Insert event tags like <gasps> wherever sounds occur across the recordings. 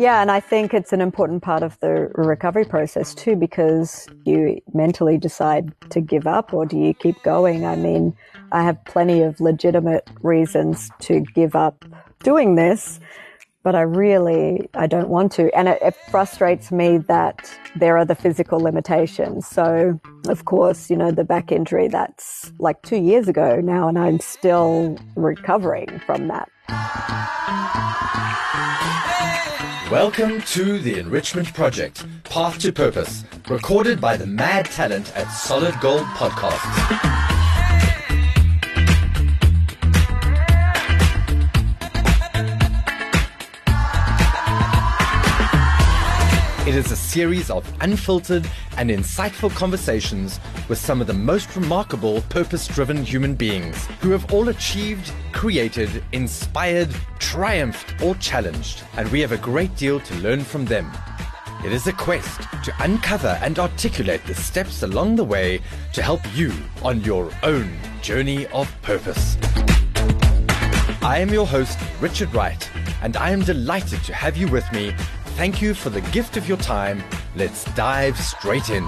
Yeah, and I think it's an important part of the recovery process too, because you mentally decide to give up or do you keep going? I mean, I have plenty of legitimate reasons to give up doing this, but I really, I don't want to. And it, it frustrates me that there are the physical limitations. So, of course, you know, the back injury, that's like two years ago now, and I'm still recovering from that. Welcome to the Enrichment Project, Path to Purpose, recorded by the mad talent at Solid Gold Podcasts. It is a series of unfiltered and insightful conversations with some of the most remarkable purpose driven human beings who have all achieved, created, inspired, triumphed, or challenged. And we have a great deal to learn from them. It is a quest to uncover and articulate the steps along the way to help you on your own journey of purpose. I am your host, Richard Wright, and I am delighted to have you with me Thank you for the gift of your time. Let's dive straight in.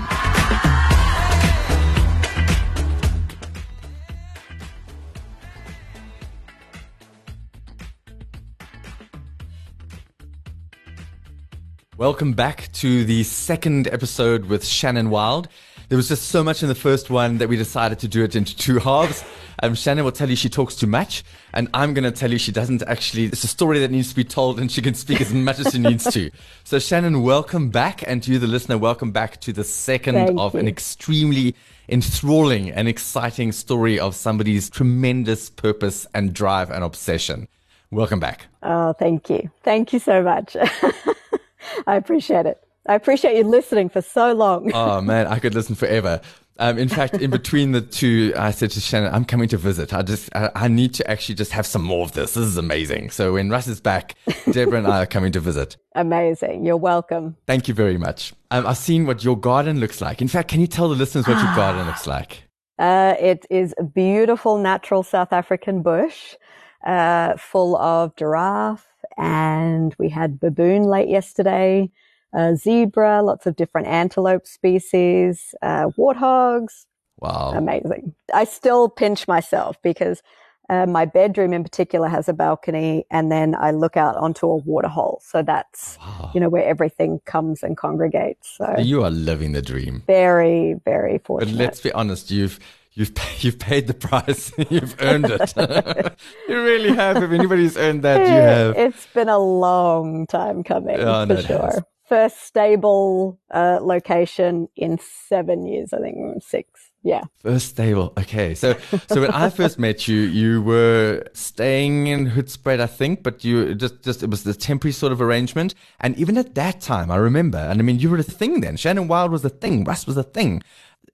Welcome back to the second episode with Shannon Wild. There was just so much in the first one that we decided to do it into two halves. Um, Shannon will tell you she talks too much, and I'm going to tell you she doesn't actually. It's a story that needs to be told, and she can speak as much as she needs to. <laughs> So, Shannon, welcome back, and to you, the listener, welcome back to the second Thank of you. an extremely enthralling and exciting story of somebody's tremendous purpose and drive and obsession. Welcome back. Oh, thank you. Thank you so much. <laughs> I appreciate it. I appreciate you listening for so long. Oh <laughs> man, I could listen forever. Um, in fact, in between the two, I said to Shannon, "I'm coming to visit. I just, I, I, need to actually just have some more of this. This is amazing." So when Russ is back, <laughs> Deborah and I are coming to visit. Amazing. You're welcome. Thank you very much. Um, I've seen what your garden looks like. In fact, can you tell the listeners what your <sighs> garden looks like? Uh, it is a beautiful, natural South African bush, uh, full of giraffe, and we had baboon late yesterday uh, zebra, lots of different antelope species, uh, warthogs. Wow. Amazing. I still pinch myself because uh, my bedroom in particular has a balcony and then I look out onto a waterhole. So that's, wow. you know, where everything comes and congregates. So you are living the dream. Very, very fortunate. But let's be honest, you've, You've you've paid the price. <laughs> you've earned it. <laughs> you really have. If anybody's earned that, you have. It's been a long time coming, oh, for no, sure first stable uh, location in seven years. I think six. Yeah. First stable. Okay. So, so when I first met you, you were staying in Hoedspruit, I think, but you just, just, it was the temporary sort of arrangement. And even at that time, I remember, and I mean, you were a thing then. Shannon Wild was a thing. Russ was a thing.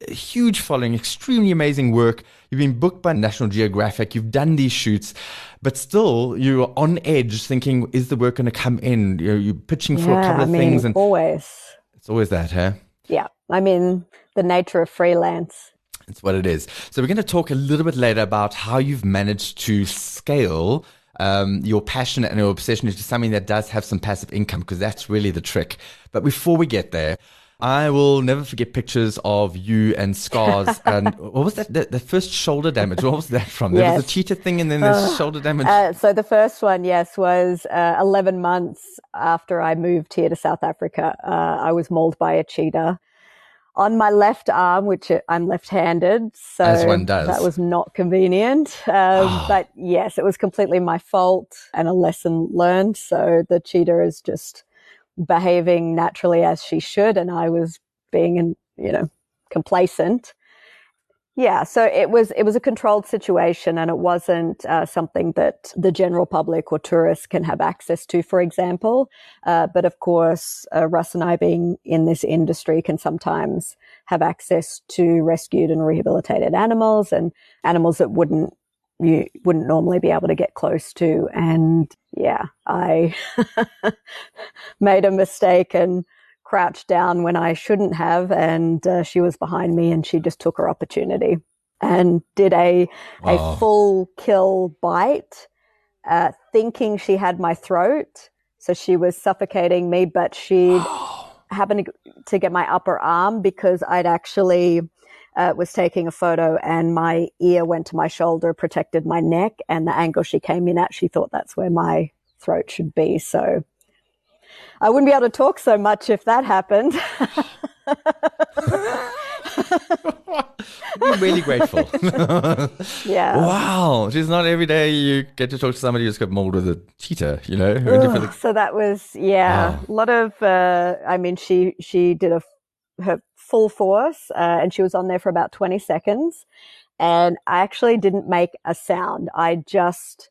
A huge following, extremely amazing work. You've been booked by National Geographic. You've done these shoots, but still you're on edge, thinking, "Is the work going to come in?" You're, you're pitching yeah, for a couple of I mean, things, and always, it's always that, huh? Yeah, I mean, the nature of freelance. It's what it is. So we're going to talk a little bit later about how you've managed to scale um, your passion and your obsession into something that does have some passive income, because that's really the trick. But before we get there. I will never forget pictures of you and scars. <laughs> and what was that? The, the, first shoulder damage. What was that from? There yes. was a cheetah thing, and then there's uh, shoulder damage. Uh, so the first one, yes, was uh, 11 months after I moved here to South Africa. Uh, I was mauled by a cheetah on my left arm, which I'm left-handed, so As one does. that was not convenient. Um, oh. But yes, it was completely my fault and a lesson learned. So the cheetah is just behaving naturally as she should and I was being you know complacent. Yeah so it was it was a controlled situation and it wasn't uh, something that the general public or tourists can have access to for example. Uh, but of course uh, Russ and I being in this industry can sometimes have access to rescued and rehabilitated animals and animals that wouldn't you wouldn't normally be able to get close to. And yeah, I <laughs> made a mistake and crouched down when I shouldn't have. And uh, she was behind me and she just took her opportunity and did a, Wow. a full kill bite, uh, thinking she had my throat. So she was suffocating me, but she'd <gasps> happened to get my upper arm because I'd actually uh, was taking a photo and my ear went to my shoulder, protected my neck, and the angle she came in at, she thought that's where my throat should be. So I wouldn't be able to talk so much if that happened. I'm really grateful. <laughs> yeah. Wow. She's not every day you get to talk to somebody who's got mauled with a cheetah, you know? Ugh, so that was, yeah, wow. a lot of, uh, I mean, she, she did a, her full force, uh, and she was on there for about 20 seconds. And I actually didn't make a sound. I just,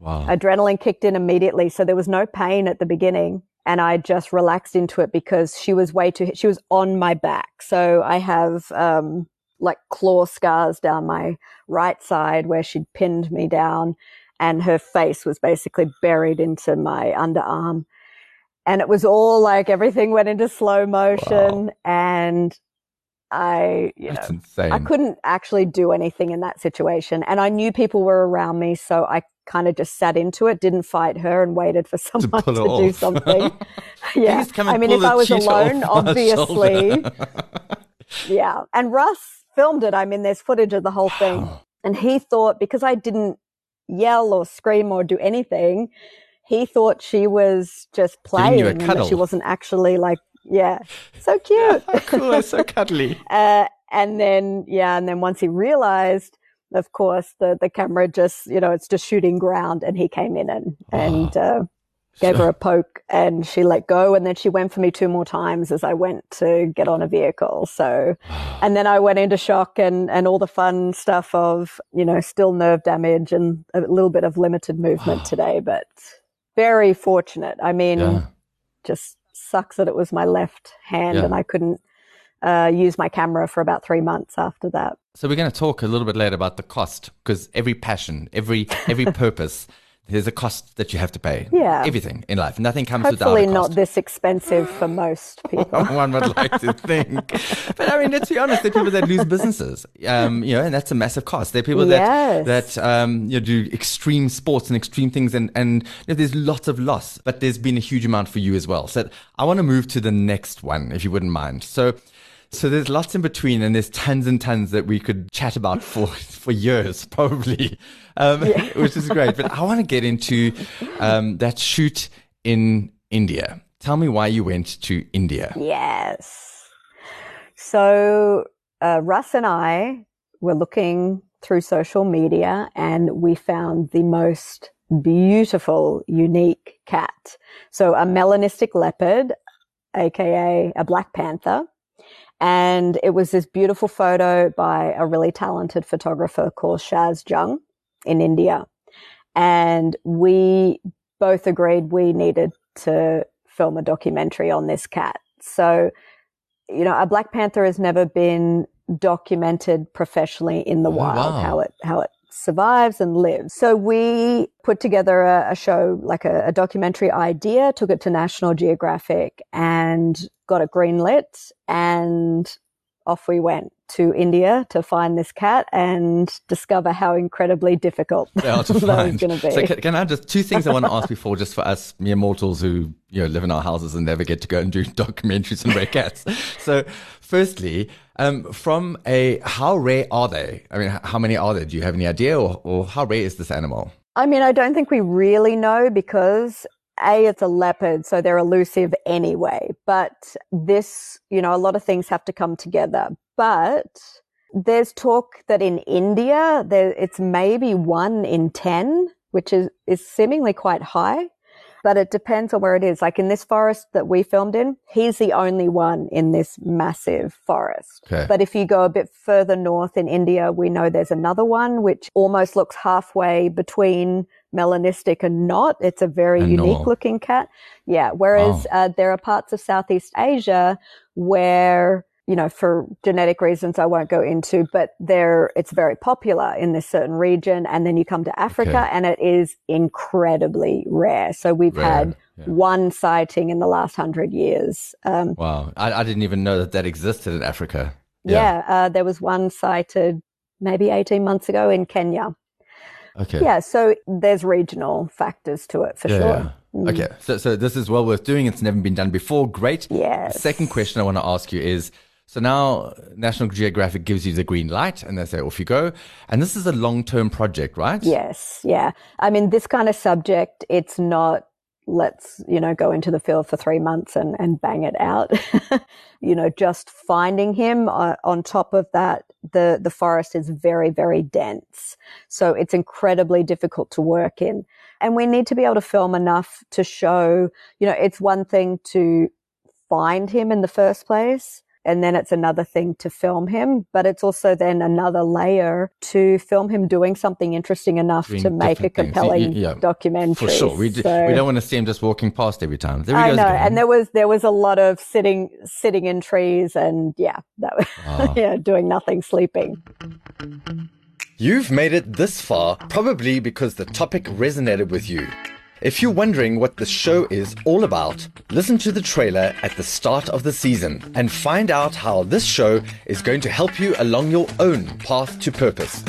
wow. adrenaline kicked in immediately. So there was no pain at the beginning and I just relaxed into it because she was way too, she was on my back. So I have, um, like claw scars down my right side where she'd pinned me down and her face was basically buried into my underarm. And it was all like everything went into slow motion wow. and I, you That's know, insane. I couldn't actually do anything in that situation. And I knew people were around me. So I kind of just sat into it, didn't fight her, and waited for <laughs> someone to, to do <laughs> something. yeah, I mean, if I was alone, <laughs> obviously, yeah. And Russ filmed it. I mean, there's footage of the whole thing, and he thought because I didn't yell or scream or do anything, he thought she was just playing and that she wasn't actually like, yeah, so <laughs> cute, cool, so cuddly. <laughs> uh, and then yeah, and then once he realized of course, the, the camera just, you know, it's just shooting ground and he came in and, oh. and, uh, gave her a poke and she let go. And then she went for me two more times as I went to get on a vehicle. So, <sighs> and then I went into shock and, and all the fun stuff of, you know, still nerve damage and a little bit of limited movement <sighs> today, but very fortunate. I mean, yeah. just sucks that it was my left hand yeah. and I couldn't uh, use my camera for about three months after that. So we're going to talk a little bit later about the cost because every passion, every every <laughs> purpose. There's a cost that you have to pay. Yeah. Everything in life. Nothing comes Hopefully without a cost. not this expensive for most <laughs> people. One would like to think. But I mean, let's be honest, there are people that lose businesses. Um, you know, and that's a massive cost. There are people that, that, um, you know, do extreme sports and extreme things and, and you know, there's lots of loss, but there's been a huge amount for you as well. So I want to move to the next one, if you wouldn't mind. So, so there's lots in between, and there's tons and tons that we could chat about for <laughs> for years, probably, um, yeah. <laughs> which is great. But I want to get into um, that shoot in India. Tell me why you went to India. Yes. So uh, Russ and I were looking through social media, and we found the most beautiful, unique cat. So a melanistic leopard, aka a black panther and it was this beautiful photo by a really talented photographer called Shaz Jung in India. And we both agreed we needed to film a documentary on this cat. So, you know, a Black Panther has never been documented professionally in the oh, wild, wow. how it, how it survives and lives. So we put together a, a show, like a, a, documentary idea, took it to National Geographic and got it greenlit and off we went to India to find this cat and discover how incredibly difficult <laughs> that was going to be. So can, can, I just two things I want to ask before, just for us mere mortals who you know live in our houses and never get to go and do <laughs> documentaries and rare cats. So, firstly, um, from a how rare are they? I mean, how many are there? Do you have any idea, or, or how rare is this animal? I mean, I don't think we really know because a, it's a leopard, so they're elusive anyway. But this, you know, a lot of things have to come together. But there's talk that in India, there, it's maybe one in 10, which is, is seemingly quite high but it depends on where it is. Like in this forest that we filmed in, he's the only one in this massive forest. Okay. But if you go a bit further north in India, we know there's another one which almost looks halfway between melanistic and not. It's a very and unique looking cat. Yeah. Whereas wow. uh, there are parts of Southeast Asia where you know, for genetic reasons I won't go into, but there, it's very popular in this certain region. And then you come to Africa okay. and it is incredibly rare. So we've rare. had yeah. one sighting in the last hundred years. Um, wow. I, I, didn't even know that that existed in Africa. Yeah. yeah uh, there was one sighted maybe 18 months ago in Kenya. Okay. Yeah. So there's regional factors to it for yeah, sure. Mm. Okay, so so this is well worth doing. It's never been done before. Great. Yes. The second question I want to ask you is. So now National Geographic gives you the green light and they say, off you go. And this is a long term project, right? Yes. Yeah. I mean, this kind of subject, it's not let's, you know, go into the field for three months and, and bang it out. <laughs> you know, just finding him uh, on top of that, the, the forest is very, very dense. So it's incredibly difficult to work in. And we need to be able to film enough to show, you know, it's one thing to find him in the first place and then it's another thing to film him, but it's also then another layer to film him doing something interesting enough doing to make a compelling yeah, documentary. For sure, we, do, we don't want to see him just walking past every time. There I know, again. and there was there was a lot of sitting sitting in trees, and yeah, that was ah. <laughs> yeah, doing nothing, sleeping. You've made it this far, probably because the topic resonated with you. If you're wondering what the show is all about, listen to the trailer at the start of the season and find out how this show is going to help you along your own path to purpose.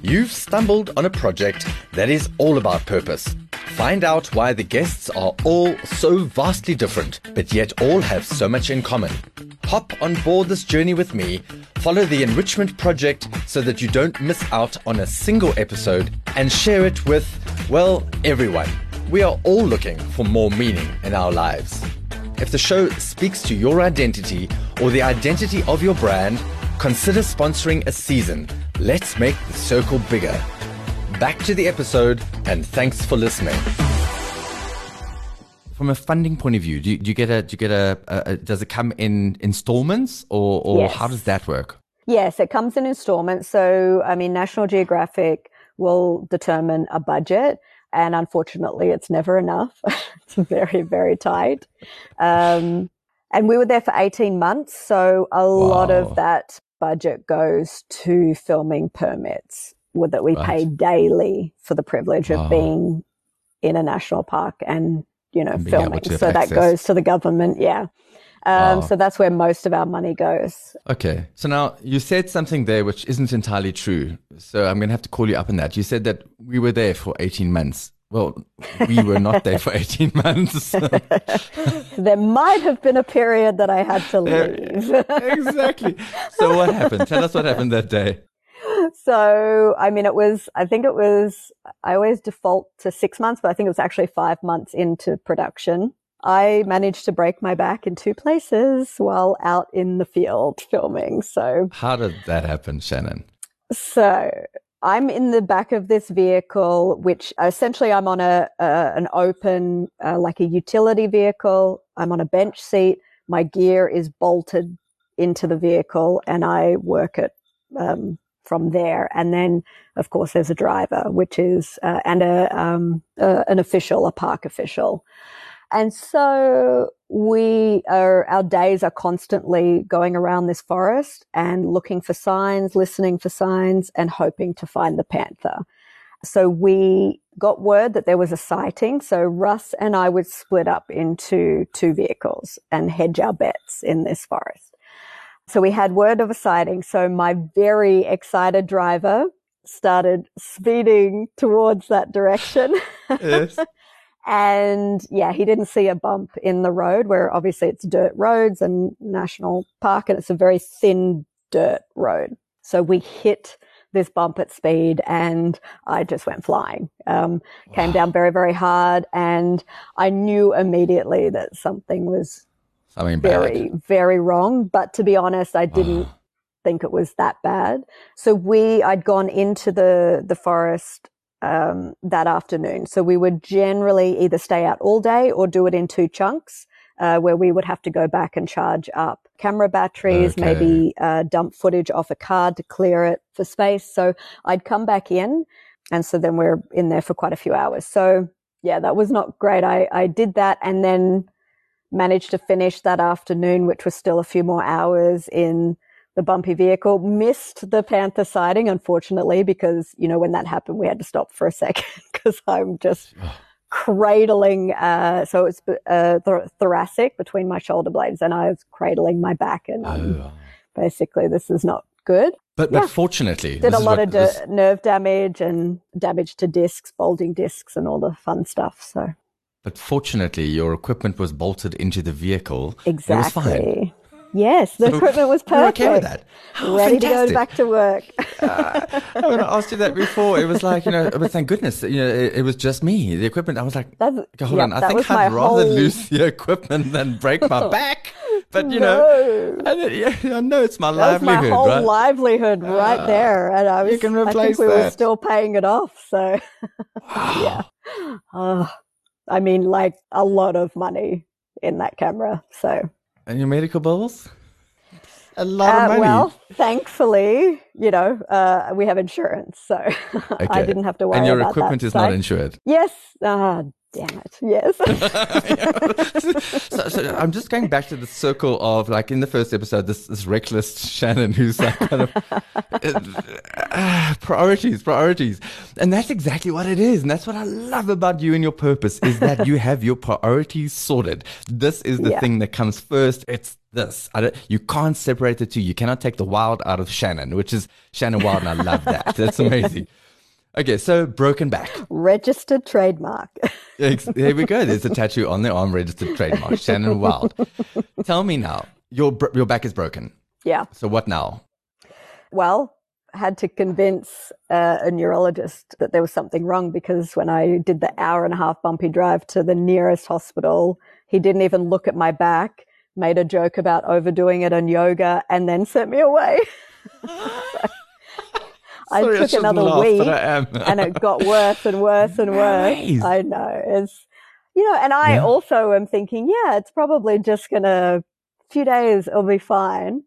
You've stumbled on a project that is all about purpose. Find out why the guests are all so vastly different, but yet all have so much in common. Hop on board this journey with me, follow the Enrichment Project so that you don't miss out on a single episode, and share it with, well, everyone. We are all looking for more meaning in our lives. If the show speaks to your identity or the identity of your brand, consider sponsoring a season. Let's make the circle bigger. Back to the episode, and thanks for listening. From a funding point of view, do you, do you get a do you get a, a, a, does it come in installments or or yes. how does that work? Yes, it comes in installments. So I mean, National Geographic will determine a budget and unfortunately, it's never enough. <laughs> it's very, very tight. Um, and we were there for 18 months. So a wow. lot of that budget goes to filming permits that we right. pay daily for the privilege wow. of being in a national park and, you know, filming. So that goes to the government. Yeah. Um, So that's where most of our money goes. Okay. So now you said something there which isn't entirely true. So I'm going to have to call you up on that. You said that we were there for 18 months. Well, we were not there for 18 <laughs> months. <laughs> there might have been a period that I had to leave. <laughs> exactly. So what happened? Tell us what happened that day. So, I mean, it was, I think it was, I always default to six months, but I think it was actually five months into production. I managed to break my back in two places while out in the field <laughs> filming. So, how did that happen, Shannon? So, I'm in the back of this vehicle, which essentially I'm on a, an open, uh, like a utility vehicle. I'm on a bench seat. My gear is bolted into the vehicle, and I work it um, from there. And then, of course, there's a driver, which is uh, and a um, uh, an official, a park official. And so we are, our days are constantly going around this forest and looking for signs, listening for signs and hoping to find the panther. So we got word that there was a sighting. So Russ and I would split up into two vehicles and hedge our bets in this forest. So we had word of a sighting. So my very excited driver started speeding towards that direction. Yes. <laughs> And yeah, he didn't see a bump in the road where obviously it's dirt roads and national park and it's a very thin dirt road. So we hit this bump at speed and I just went flying. Um, came down very, very hard and I knew immediately that something was something very, bad. very wrong. But to be honest, I didn't think it was that bad. So we, I'd gone into the, the forest um, that afternoon. So we would generally either stay out all day or do it in two chunks. Uh, where we would have to go back and charge up camera batteries, okay. maybe uh, dump footage off a card to clear it for space. So I'd come back in, and so then we're in there for quite a few hours. So yeah, that was not great. I, I did that and then managed to finish that afternoon, which was still a few more hours in the bumpy vehicle. Missed the Panther sighting, unfortunately, because, you know, when that happened, we had to stop for a second <laughs> because I'm just <sighs> cradling. Uh, so it's uh, th- thoracic between my shoulder blades and I was cradling my back and um, oh. basically this is not good. But, yeah. but fortunately, did a lot of this... nerve damage and damage to discs, bulging discs and all the fun stuff. So But fortunately, your equipment was bolted into the vehicle. Exactly. It was fine. Yes, the So equipment was perfect. okay with that? How Ready to go back to work. <laughs> when I asked you that before, it was like, you know, but thank goodness, you know, it, it was just me. The equipment, I was like, That's- hold on, I think I'd rather whole- lose the <laughs> equipment than break my <laughs> back. But, you No. know, then, yeah, I know it's my That was my whole right? Ah, livelihood right there, and I was. can I think we were still paying it off. So, <sighs> yeah. Oh, I mean, like a lot of money in that camera. So, and your medical bills? A lot uh, of money. well, thankfully, you know, uh, we have insurance, so <laughs> I didn't have to worry and your about equipment that is not insured. Yes. Ah, damn it. <laughs> Yes. <laughs> <laughs> so, so I'm just going back to the circle of like in the first episode, this this reckless Shannon who's like kind of uh, priorities, priorities, and that's exactly what it is, and that's what I love about you and your purpose is that you have your priorities sorted. This is the Yeah. thing that comes first. It's this. I don't, you can't separate the two. You cannot take the wild out of Shannon, which is Shannon Wild, and I love that. That's amazing. Okay, so broken back. Registered trademark. <laughs> There we go. There's a tattoo on the arm, registered trademark. <laughs> Shannon Wild. Tell me now, your your back is broken. yeah. So what now? Well, had to convince uh, a neurologist that there was something wrong because when I did the hour and a half bumpy drive to the nearest hospital, he didn't even look at my back, made a joke about overdoing it on yoga, and then sent me away. <laughs> I Sorry, took shouldn't another week I and it got worse and worse and worse. <laughs> Nice. I know. It's, you know, and I Yeah. also am thinking, yeah, it's probably just going to, a few days, it'll be fine.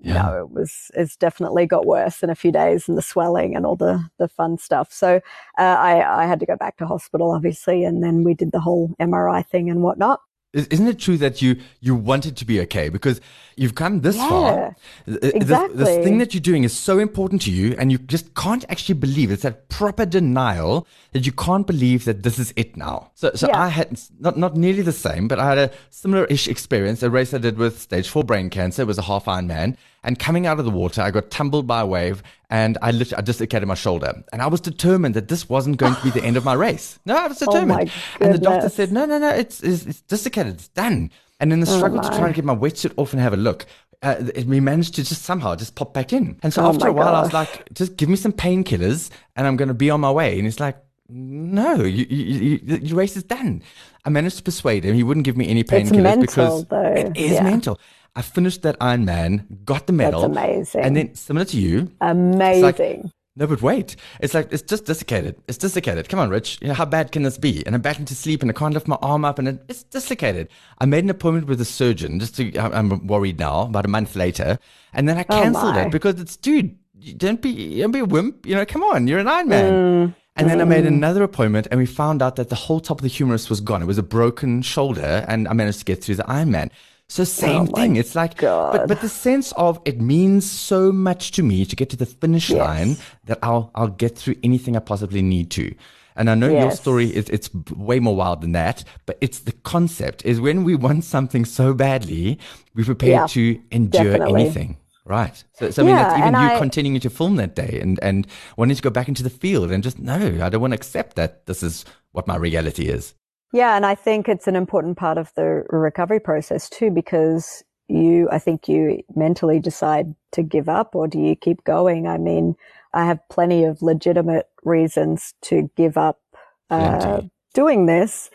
Yeah. No, it was, it's definitely got worse in a few days and the swelling and all the, the fun stuff. So, uh, I, I had to go back to hospital, obviously. And then we did the whole MRI thing and whatnot. Is- Isn't it true that you you wanted to be okay because you've come this Yeah, far? Th- th- This, thing that you're doing is so important to you, and you just can't actually believe it's that proper denial that you can't believe that this is it now. So, so Yeah. I had not not nearly the same, but I had a similar-ish experience. A race I did with stage four brain cancer. It was a half Ironman, and coming out of the water, I got tumbled by a wave, and I literally I dislocated my shoulder, and I was determined that this wasn't going to be the end of my <laughs> race. No, I was Oh determined. my and the doctor said, no, no, no, it's, it's, it's desiccated, it's done. And in the struggle to Oh my. try and get my wetsuit off and have a look, uh, we managed to just somehow just pop back in. And so Oh after a while, I was like, just give me some painkillers and I'm going to be on my way. And he's like, no, you, you, you, your race is done. I managed to persuade him. He wouldn't give me any painkillers because though. it is Yeah. mental. I finished that Ironman, got the medal. That's amazing. And then similar to you, Amazing. no, but wait. It's like, it's just desiccated. It's desiccated. Come on, Rich. You know, how bad can this be? And I'm back into sleep and I can't lift my arm up and it's desiccated. I made an appointment with a surgeon just to, I'm worried now, about a month later. And then I oh, cancelled my. it because it's, dude, don't be, don't be a wimp. You know, come on, you're an Ironman. Mm. And then I made mm. another appointment and we found out that the whole top of the humerus was gone. It was a broken shoulder and I managed to get through the Ironman. So oh same my thing. It's like, but, God. but the sense of it means so much to me to get to the finish Yes. line that I'll I'll get through anything I possibly need to. And I know your story is it's way more wild than that, but it's the concept is when we want something so badly, we're prepared Yeah, to endure definitely. anything. Right. So, so I mean, that's even you I- continuing to film that day and, and wanting to go back into the field and just, no, I don't want to accept that this is what my reality is. Yeah, and I think it's an important part of the recovery process too, because you, I think you mentally decide to give up or do you keep going? I mean, I have plenty of legitimate reasons to give up uh, doing this,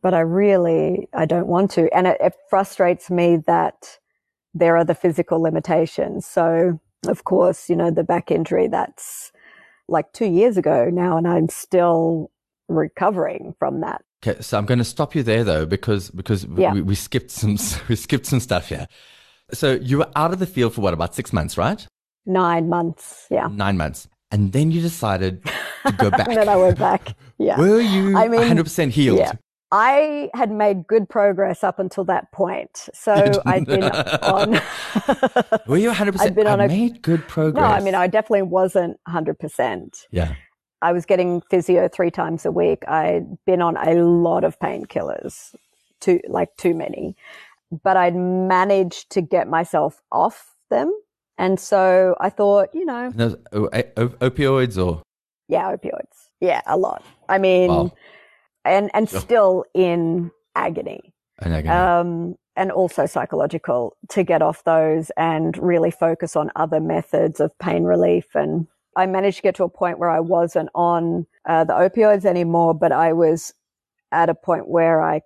but I really, I don't want to. And it, it frustrates me that there are the physical limitations. So of course, you know, the back injury that's like two years ago now, and I'm still recovering from that. Okay, so I'm going to stop you there though, because because Yeah. we, we skipped some <laughs> we skipped some stuff here. So you were out of the field for what about six months, right? Nine months. Yeah. Nine months, and then you decided to go <laughs> back. and then I went back. Yeah. Were you I mean, 100 percent healed? yeah. I had made good progress up until that point. So <laughs> I'd been on. Were you 100%? I'd been I on a- made good progress. no, I mean, I definitely wasn't 100%. yeah. I was getting physio three times a week. I'd been on a lot of painkillers, too, like too many, but I'd managed to get myself off them. And so I thought, you know, No, o- o- opioids or yeah, opioids. Yeah, a lot. I mean, Wow. and, and Oh. still in agony. And again, Um, and also psychological to get off those and really focus on other methods of pain relief. And I managed to get to a point where I wasn't on uh, the opioids anymore, but I was at a point where I,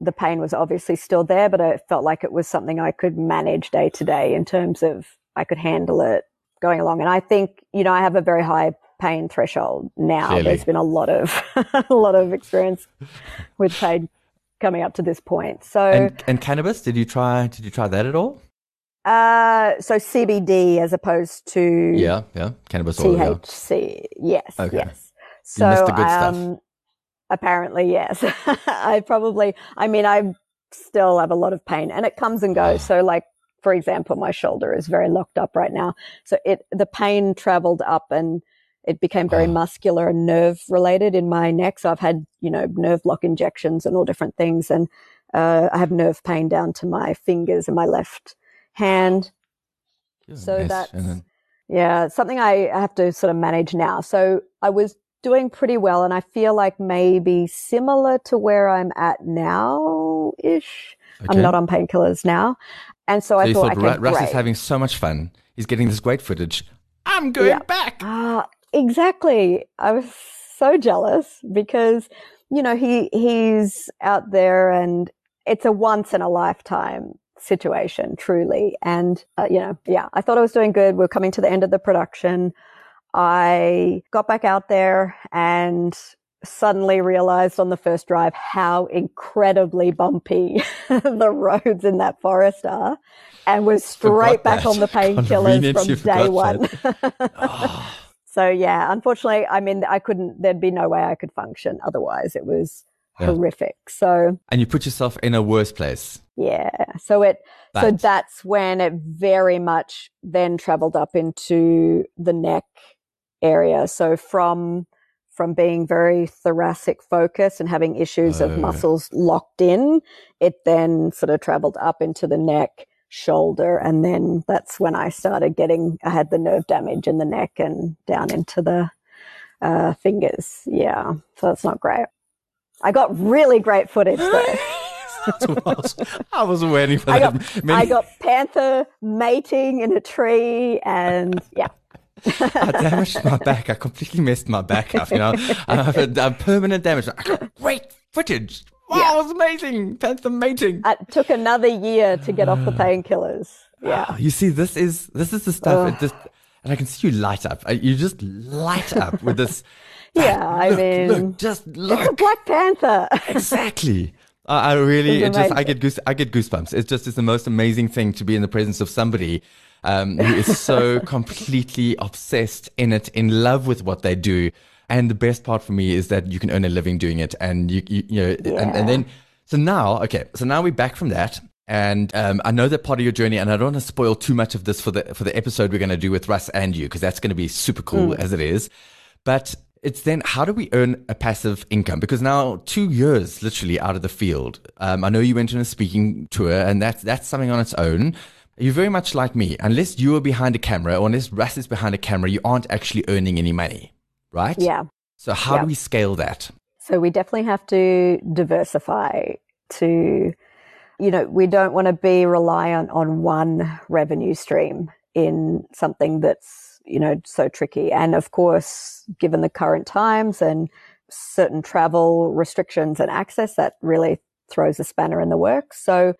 the pain was obviously still there, but I felt like it was something I could manage day to day in terms of I could handle it going along. And I think, you know, I have a very high pain threshold now. Clearly. There's been a lot of, <laughs> a lot of experience with pain coming up to this point. So, and, and cannabis, did you try, did you try that at all? Uh, so CBD as opposed to Yeah, yeah. Cannabis oil. yeah. THC. Yes, Okay. yes. You So, missed the good stuff. um, apparently, yes. <laughs> I probably, I mean, I still have a lot of pain and it comes and goes. So, like, for example, my shoulder is very locked up right now. So it, the pain traveled up and it became very muscular and nerve related in my neck. So I've had, you know, nerve block injections and all different things. And, uh, I have nerve pain down to my fingers and my left hand. So Yes, that's- then- Yeah, something I have to sort of manage now. So I was doing pretty well, and I feel like maybe similar to where I'm at now ish. okay. I'm not on painkillers now. And so, So I thought, thought okay, Russ great. is having so much fun. He's getting this great footage. I'm going Yeah. back. Ah, exactly. I was so jealous because, you know, he he's out there and it's a once in a lifetime situation, truly. And, uh, you know, yeah, I thought I was doing good. We're coming to the end of the production. I got back out there and suddenly realized on the first drive how incredibly bumpy <laughs> the roads in that forest are and was straight back that. on the <laughs> painkillers from day one. Oh, <laughs> So yeah, unfortunately, I mean, I couldn't, there'd be no way I could function otherwise. It was Yeah. horrific. So and you put yourself in a worse place. Yeah, so it, so that's when it very much then traveled up into the neck area. So from, from being very thoracic focused and having issues Oh. of muscles locked in, it then sort of traveled up into the neck, shoulder, and then that's when I started getting, I had the nerve damage in the neck and down into the uh, fingers. Yeah, so that's not great. I got really great footage though. <gasps> <laughs> <laughs> I was waiting for I that. got, Many- I got panther mating in a tree, and yeah, I damaged my back. I completely messed my back up. You know, I have a, a permanent damage. I got great footage. Wow, it was amazing. Panther mating. it took another year to get off the uh. painkillers. Yeah, ah, You see, this is this is the stuff. It just, and I can see you light up. Uh, You just light up with this. <laughs> yeah. <laughs> I look, mean, look, just look. it's a. Black Panther. exactly. I I really, it just, I get goose, I get goosebumps. It's just, it's the most amazing thing to be in the presence of somebody um, who is so <laughs> completely obsessed in it, in love with what they do. And the best part for me is that you can earn a living doing it, and you, you, you know, and, Yeah. and then so now, okay, so now we're back from that. And um, I know that part of your journey, and I don't want to spoil too much of this for the for the episode we're going to do with Russ and you, because that's going to be super cool as it is. But it's then how do we earn a passive income? Because now two years literally out of the field. Um, I know you went on a speaking tour, and that's that's something on its own. You're very much like me. Unless you are behind a camera, or unless Russ is behind a camera, you aren't actually earning any money, right? Yeah. So how Yeah. do we scale that? So we definitely have to diversify to, you know, we don't want to be reliant on one revenue stream in something that's, you know, so tricky. And of course, given the current times and certain travel restrictions and access, that really throws a spanner in the works. So,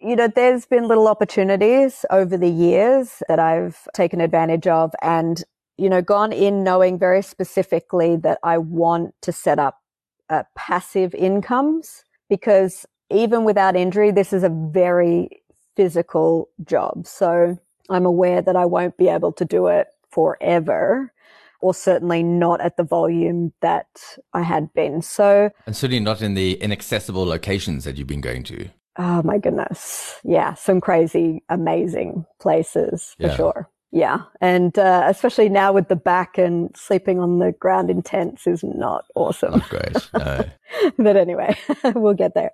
you know, there's been little opportunities over the years that I've taken advantage of and, you know, gone in knowing very specifically that I want to set up uh, passive incomes because even without injury, this is a very physical job. So I'm aware that I won't be able to do it forever or certainly not at the volume that I had been. So, And certainly not in the inaccessible locations that you've been going to. oh my goodness. Yeah. Some crazy, amazing places for Yeah. sure. Yeah. And, uh, especially now with the back and sleeping on the ground in tents is not awesome. Not great. No. <laughs> but anyway, <laughs> we'll get there.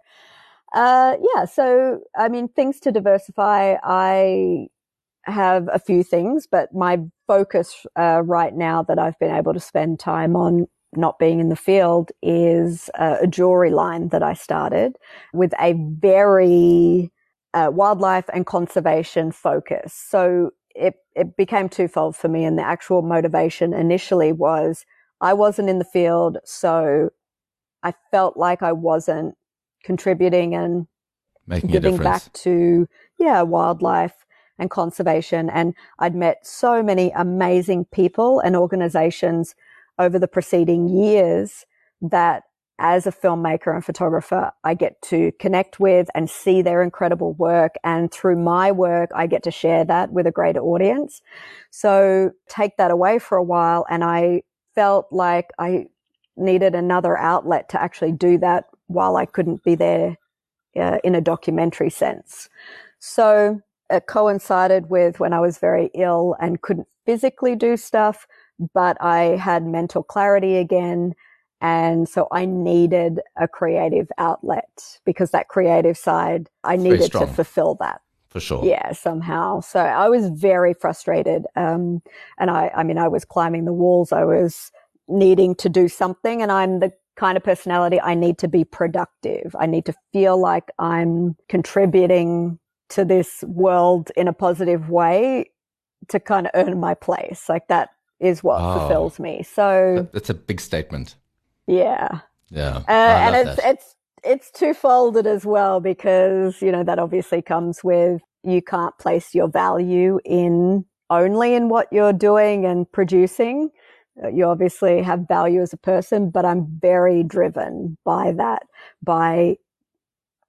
Uh, yeah. So, I mean, things to diversify. I have a few things, but my focus uh, right now that I've been able to spend time on not being in the field is uh, a jewelry line that I started with a very uh, wildlife and conservation focus. So it, it became twofold for me. And the actual motivation initially was I wasn't in the field. So I felt like I wasn't contributing and Making giving back to, yeah, wildlife and conservation. And I'd met so many amazing people and organizations over the preceding years that as a filmmaker and photographer, I get to connect with and see their incredible work. And through my work, I get to share that with a greater audience. So take that away for a while. And I felt like I needed another outlet to actually do that while I couldn't be there uh, in a documentary sense. So it coincided with when I was very ill and couldn't physically do stuff, but I had mental clarity again. And so I needed a creative outlet because that creative side, I it's needed to fulfill that. For sure. Yeah, somehow. So I was very frustrated. Um, and I, I mean, I was climbing the walls. I was needing to do something. And I'm the kind of personality I need to be productive. I need to feel like I'm contributing to this world in a positive way to kind of earn my place. Like that is what oh, fulfills me. So that's a big statement. Yeah. Yeah. Uh, and it's, that. it's, it's two-folded as well because, you know, that obviously comes with you can't place your value in only in what you're doing and producing. Uh, you obviously have value as a person, but I'm very driven by that, by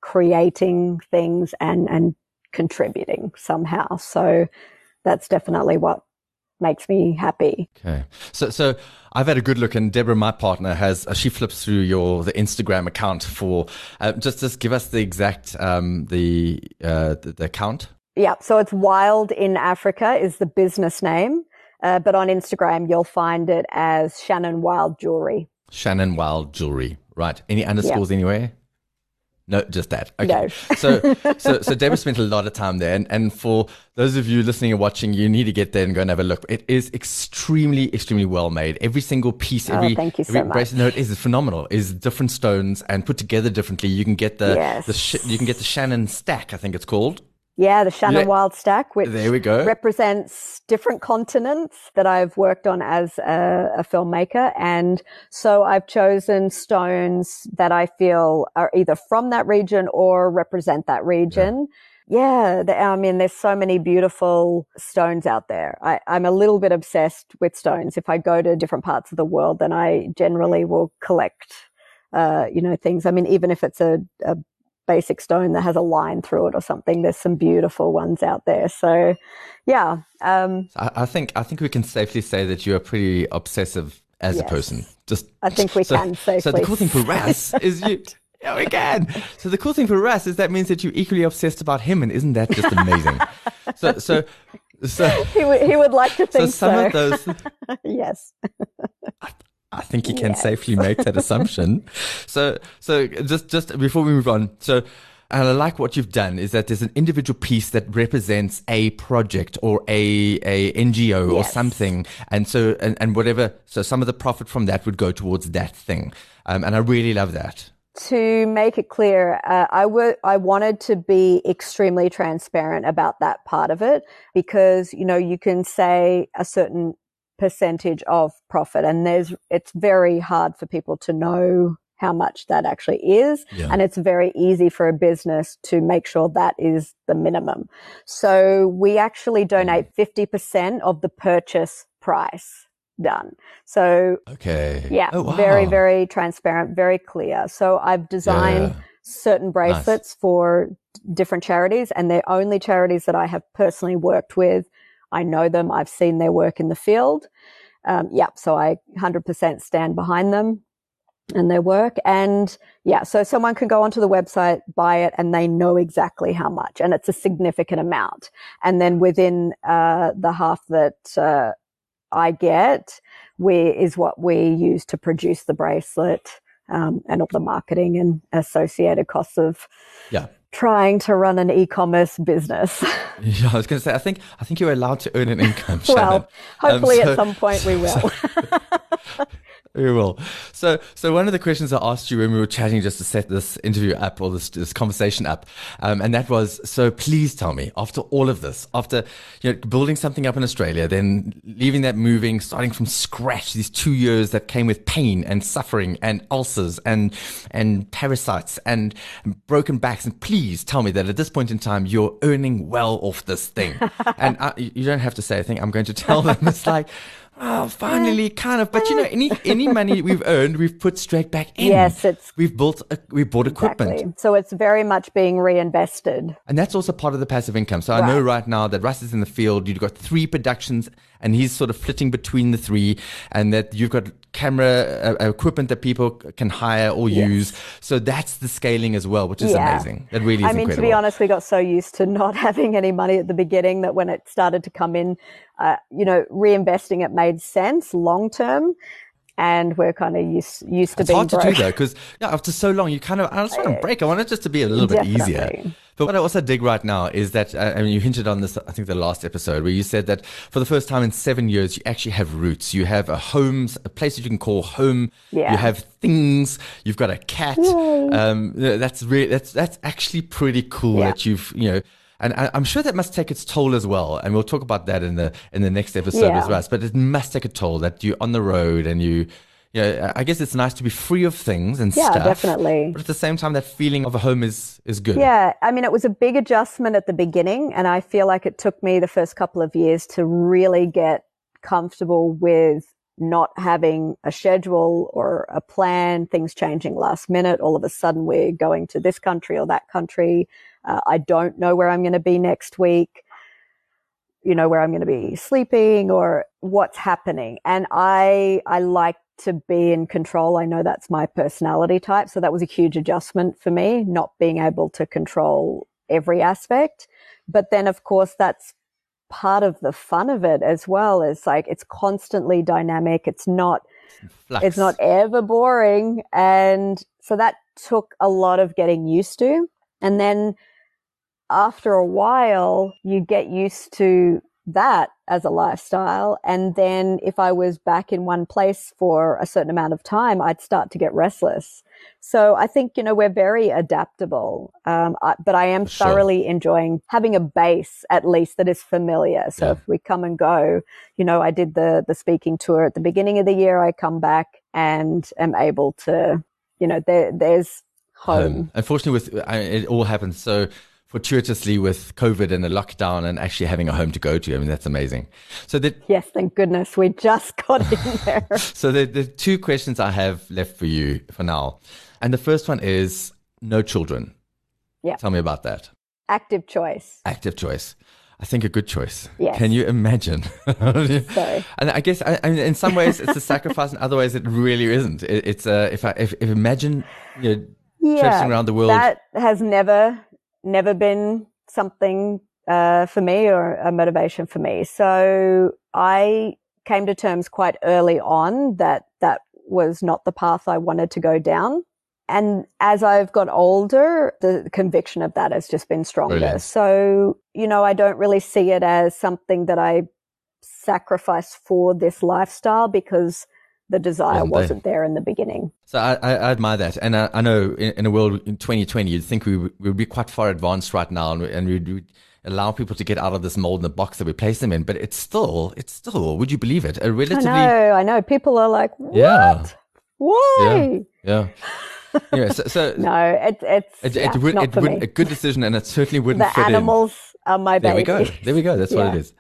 creating things and, and contributing somehow. So that's definitely what makes me happy. Okay. So, so I've had a good look and Deborah, my partner has, uh, she flips through your, the Instagram account for, uh, just, just give us the exact, um, the, uh, the, the account. Yeah. So it's Wild in Africa is the business name. Uh, but on Instagram, you'll find it as Shannon Wild Jewelry. Shannon Wild Jewelry. Right. Any underscores yep. anywhere? No, just that. Okay. No. <laughs> so, so, so David spent a lot of time there. And, and for those of you listening and watching, you need to get there and go and have a look. It is extremely, extremely well made. Every single piece, oh, every, thank you every so bracelet, no, it is phenomenal. Is different stones and put together differently. You can get the, yes. the, you can get the Shannon stack, I think it's called. Yeah, the Shannon Wild stack, which there we go. represents different continents that I've worked on as a, a, filmmaker. And so I've chosen stones that I feel are either from that region or represent that region. Yeah. yeah I mean, there's so many beautiful stones out there. I, I'm a little bit obsessed with stones. If I go to different parts of the world, then I generally will collect uh, you know, things. I mean, even if it's a, a basic stone that has a line through it or something. There's some beautiful ones out there. So, yeah. Um, I, I, think I think we can safely say that you are pretty obsessive as yes. a person. Just I think we <laughs> so, can safely. So the cool thing for <laughs> Russ is you. Yeah, we can. So the cool thing for Russ is that means that you're equally obsessed about him, and isn't that just amazing? <laughs> so so so he would he would like to think so. Some so. of those, yes. I think you can yes. safely make that assumption. <laughs> so, so just, just before we move on, so, and I like what you've done is that there's an individual piece that represents a project or a, a NGO yes. or something. And so, and, and whatever, so some of the profit from that would go towards that thing. Um, and I really love that to make it clear, uh, I I wanted to be extremely transparent about that part of it because you know you can say a certain percentage of profit. And there's, it's very hard for people to know how much that actually is. Yeah. And it's very easy for a business to make sure that is the minimum. So we actually donate 50% mm. of the purchase price done. So, okay. Yeah. Oh, wow. Very, very transparent, very clear. So I've designed yeah. certain bracelets nice. for different charities and they're only charities that I have personally worked with I know them. I've seen their work in the field. Um, so I 100% stand behind them and their work. And yeah, so someone can go onto the website, buy it, and they know exactly how much, and it's a significant amount. And then within uh, the half that uh, I get, we is what we use to produce the bracelet um, and all the marketing and associated costs of yeah trying to run an e-commerce business. <laughs> Yeah, I was going to say, I think I think you're allowed to earn an income. well, hopefully um, so, at some point we <laughs> will. <laughs> We will. So, so one of the questions I asked you when we were chatting just to set this interview up or this, this conversation up, um, and that was, so please tell me, after all of this, after you know, building something up in Australia, then leaving that, moving, starting from scratch, these two years that came with pain and suffering and ulcers and and parasites and broken backs, and please tell me that at this point in time you're earning well off this thing, <laughs> and I, you don't have to say a thing. I'm going to tell them. It's like oh, finally, kind of. But you know, any any money <laughs> we've earned, we've put straight back in. Yes, it's we've built a, we bought equipment, exactly. so it's very much being reinvested. And that's also part of the passive income. So right. I know right now that Russ is in the field. You've got three productions, and he's sort of flitting between the three, and that you've got camera uh, equipment that people can hire or yes. use. So that's the scaling as well, which is yeah. amazing. That really is I mean, incredible. to be honest, we got so used to not <laughs> having any money at the beginning that when it started to come in, uh, you know, reinvesting it made sense long term and we're kind of used used to it's being hard broke. to do though because yeah, after so long you kind of I just want to break. I want it just to be a little Definitely. bit easier. But what I also dig right now is that uh, I mean you hinted on this I think the last episode where you said that for the first time in seven years you actually have roots. You have a home, a place that you can call home. Yeah. You have things. You've got a cat. Um, that's really that's that's actually pretty cool yeah. that you've you know and I, am sure that must take its toll as well. And we'll talk about that in the in the next episode yeah. as well. But it must take a toll that you're on the road and you. Yeah, I guess it's nice to be free of things and stuff. yeah, stuff. definitely. But at the same time, that feeling of a home is is good. Yeah, I mean, it was a big adjustment at the beginning, and I feel like it took me the first couple of years to really get comfortable with not having a schedule or a plan, things changing last minute. All of a sudden, we're going to this country or that country. Uh, I don't know where I'm going to be next week, you know, where I'm going to be sleeping or what's happening. And I, I like to be in control. I know that's my personality type. So that was a huge adjustment for me, not being able to control every aspect. But then, of course, that's part of the fun of it as well. Is like it's constantly dynamic. It's not, Flux. it's not ever boring. And so that took a lot of getting used to. And then after a while, you get used to that as a lifestyle. And then if I was back in one place for a certain amount of time, I'd start to get restless. So I think, you know, we're very adaptable. Um, I, but I am sure. thoroughly enjoying having a base at least that is familiar. So yeah. if we come and go, you know, I did the, the speaking tour at the beginning of the year. I come back and am able to, you know, there, there's home. Um, unfortunately, with I, it all happens so fortuitously with COVID and the lockdown and actually having a home to go to. I mean, that's amazing. So the yes, thank goodness we just <laughs> got in <laughs> there. so the the two questions I have left for you for now, and the first one is no children. Yeah. Tell me about that. Active choice. Active choice. I think a good choice. Yes. Can you imagine? <laughs> Sorry. And I guess I, I mean, in some ways it's a sacrifice, in other ways it really isn't. It, it's a if I if, if imagine you know, yeah, around the world. That has never never been something uh, for me or a motivation for me. So I came to terms quite early on that that was not the path I wanted to go down. And as I've got older, the conviction of that has just been stronger. Brilliant. So, you know, I don't really see it as something that I sacrifice for this lifestyle because the desire wasn't there in the beginning. So I, I admire that, and I, I know in, in, a world in 2020, you'd think we would, we would be quite far advanced right now, and, we, and we'd, we'd, allow people to get out of this mold in the box that we place them in. But it's still, it's still, would you believe it? A relatively, I know, I know. People are like, what? Yeah. Why? Yeah. yeah. yeah so, so <laughs> no, it, it's it, yeah, it would, it would a good decision, and it certainly <laughs> wouldn't the fit animals in. are my baby. There we go. There we go. That's yeah. what it <laughs> is.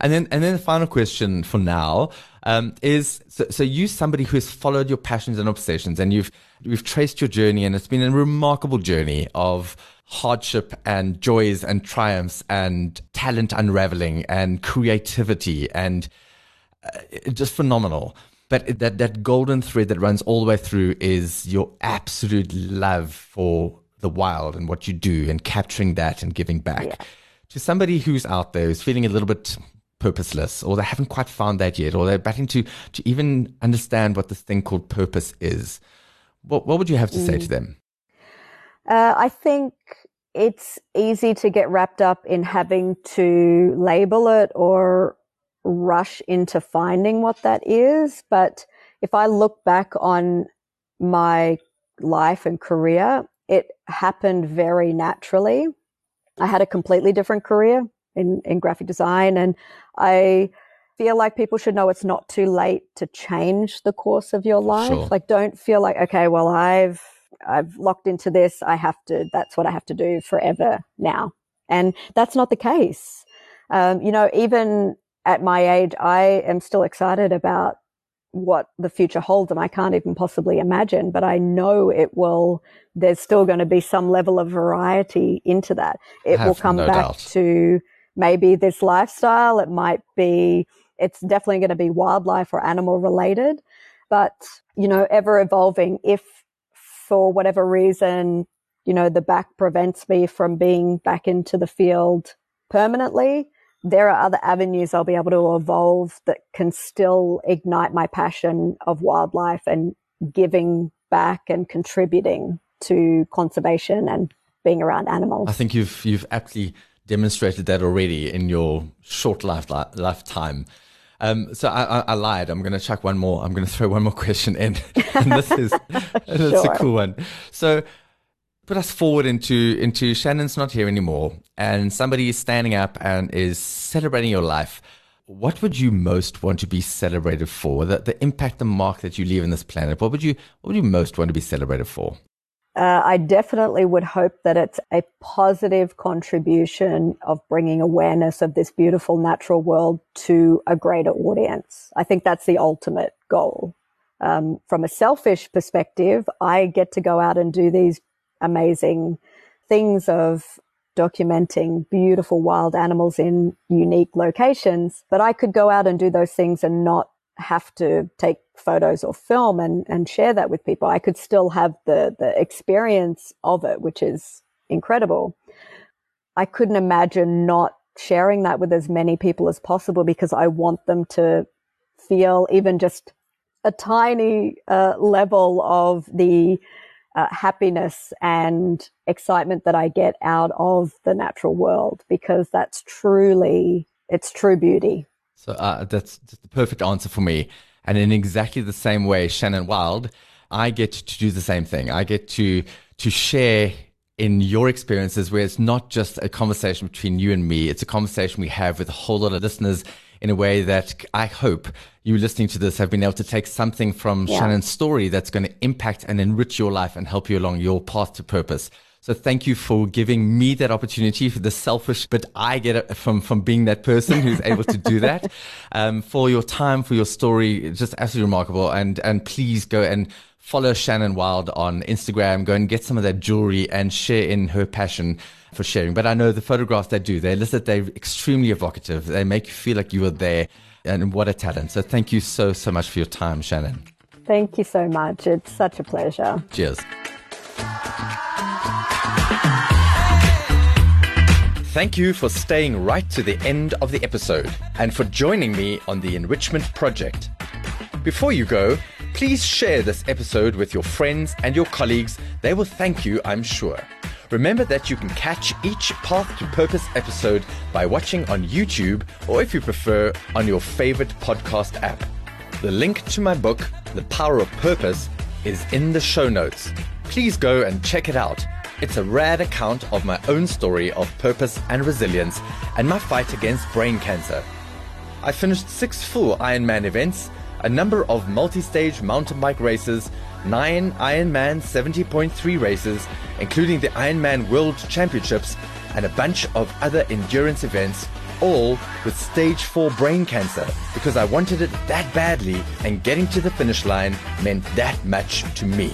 And then, and then the final question for now um, is so, so you somebody who has followed your passions and obsessions and you've we've traced your journey and it's been a remarkable journey of hardship and joys and triumphs and talent unraveling and creativity and uh, just phenomenal but that that golden thread that runs all the way through is your absolute love for the wild and what you do and capturing that and giving back yeah. to somebody who's out there who's feeling a little bit purposeless or they haven't quite found that yet or they're batting to to even understand what this thing called purpose is what what would you have to say mm. to them uh, i think it's easy to get wrapped up in having to label it or rush into finding what that is but if I look back on my life and career, it happened very naturally. I had a completely different career in, in graphic design and I feel like people should know it's not too late to change the course of your life. Sure. Like don't feel like, okay, well, I've, I've locked into this. I have to, that's what I have to do forever now. And that's not the case. Um, you know, even at my age, I am still excited about what the future holds and I can't even possibly imagine, but I know it will, there's still going to be some level of variety into that. It will come no back doubt. to maybe this lifestyle. It might be, it's definitely going to be wildlife or animal related, but you know, ever evolving. If for whatever reason, you know, the back prevents me from being back into the field permanently, there are other avenues I'll be able to evolve that can still ignite my passion of wildlife and giving back and contributing to conservation and being around animals. I think you've you've aptly demonstrated that already in your short life lifetime. Um, so I, I, I, lied. I'm going to chuck one more. I'm going <laughs> to throw one more question in, <laughs> and this is <laughs> sure. it's a cool one. So put us forward into into Shannon's not here anymore, and somebody is standing up and is celebrating your life. What would you most want to be celebrated for? The, the impact, the mark that you leave in this planet. What would you What would you most want to be celebrated for? Uh, I definitely would hope that it's a positive contribution of bringing awareness of this beautiful natural world to a greater audience. I think that's the ultimate goal. Um, from a selfish perspective, I get to go out and do these amazing things of documenting beautiful wild animals in unique locations. But I could go out and do those things and not have to take photos or film and, and share that with people. I could still have the, the experience of it, which is incredible. I couldn't imagine not sharing that with as many people as possible because I want them to feel even just a tiny uh, level of the uh, happiness and excitement that I get out of the natural world because that's truly, it's true beauty. So uh, that's the perfect answer for me. And in exactly the same way, Shannon Wild, I get to do the same thing. I get to to share in your experiences where it's not just a conversation between you and me. It's a conversation we have with a whole lot of listeners in a way that I hope you listening to this have been able to take something from yeah. Shannon's story that's going to impact and enrich your life and help you along your path to purpose. So thank you for giving me that opportunity for the selfish, but I get it from, from being that person who's able to do that. <laughs> Um, for your time, for your story, just absolutely remarkable. And, and please go and follow Shannon Wild on Instagram. Go and get some of that jewelry and share in her passion for sharing. But I know the photographs they do, they elicit, they're extremely evocative. They make you feel like you were there. And what a talent. So thank you so, so much for your time, Shannon. Thank you so much. It's such a pleasure. Cheers. Thank you for staying right to the end of the episode and for joining me on the Enrichment Project. Before you go, please share this episode with your friends and your colleagues. They will thank you, I'm sure. Remember that you can catch each Path to Purpose episode by watching on YouTube or, if you prefer, on your favorite podcast app. The link to my book, The Power of Purpose, is in the show notes. Please go and check it out. It's a rad account of my own story of purpose and resilience and my fight against brain cancer. I finished six full Ironman events, a number of multi stage mountain bike races, nine Ironman 70.3 races, including the Ironman World Championships and a bunch of other endurance events, all with stage 4 brain cancer because I wanted it that badly and getting to the finish line meant that much to me.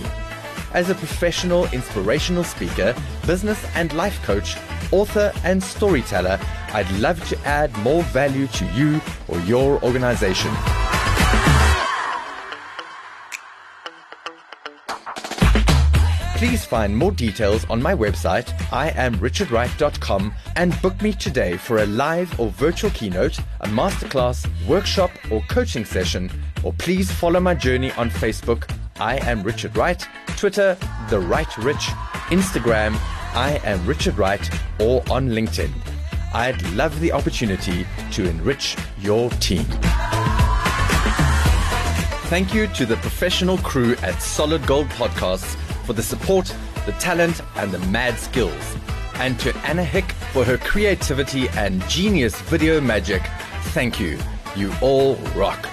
As a professional inspirational speaker, business and life coach, author, and storyteller, I'd love to add more value to you or your organization. Please find more details on my website, iamrichardwright.com, and book me today for a live or virtual keynote, a masterclass, workshop, or coaching session. Or please follow my journey on Facebook, I am Richard Wright, Twitter, The Right Rich, Instagram, I am Richard Wright, or on LinkedIn. I'd love the opportunity to enrich your team. Thank you to the professional crew at Solid Gold Podcasts for the support, the talent, and the mad skills. And to Anna Hick for her creativity and genius video magic. Thank you. You all rock.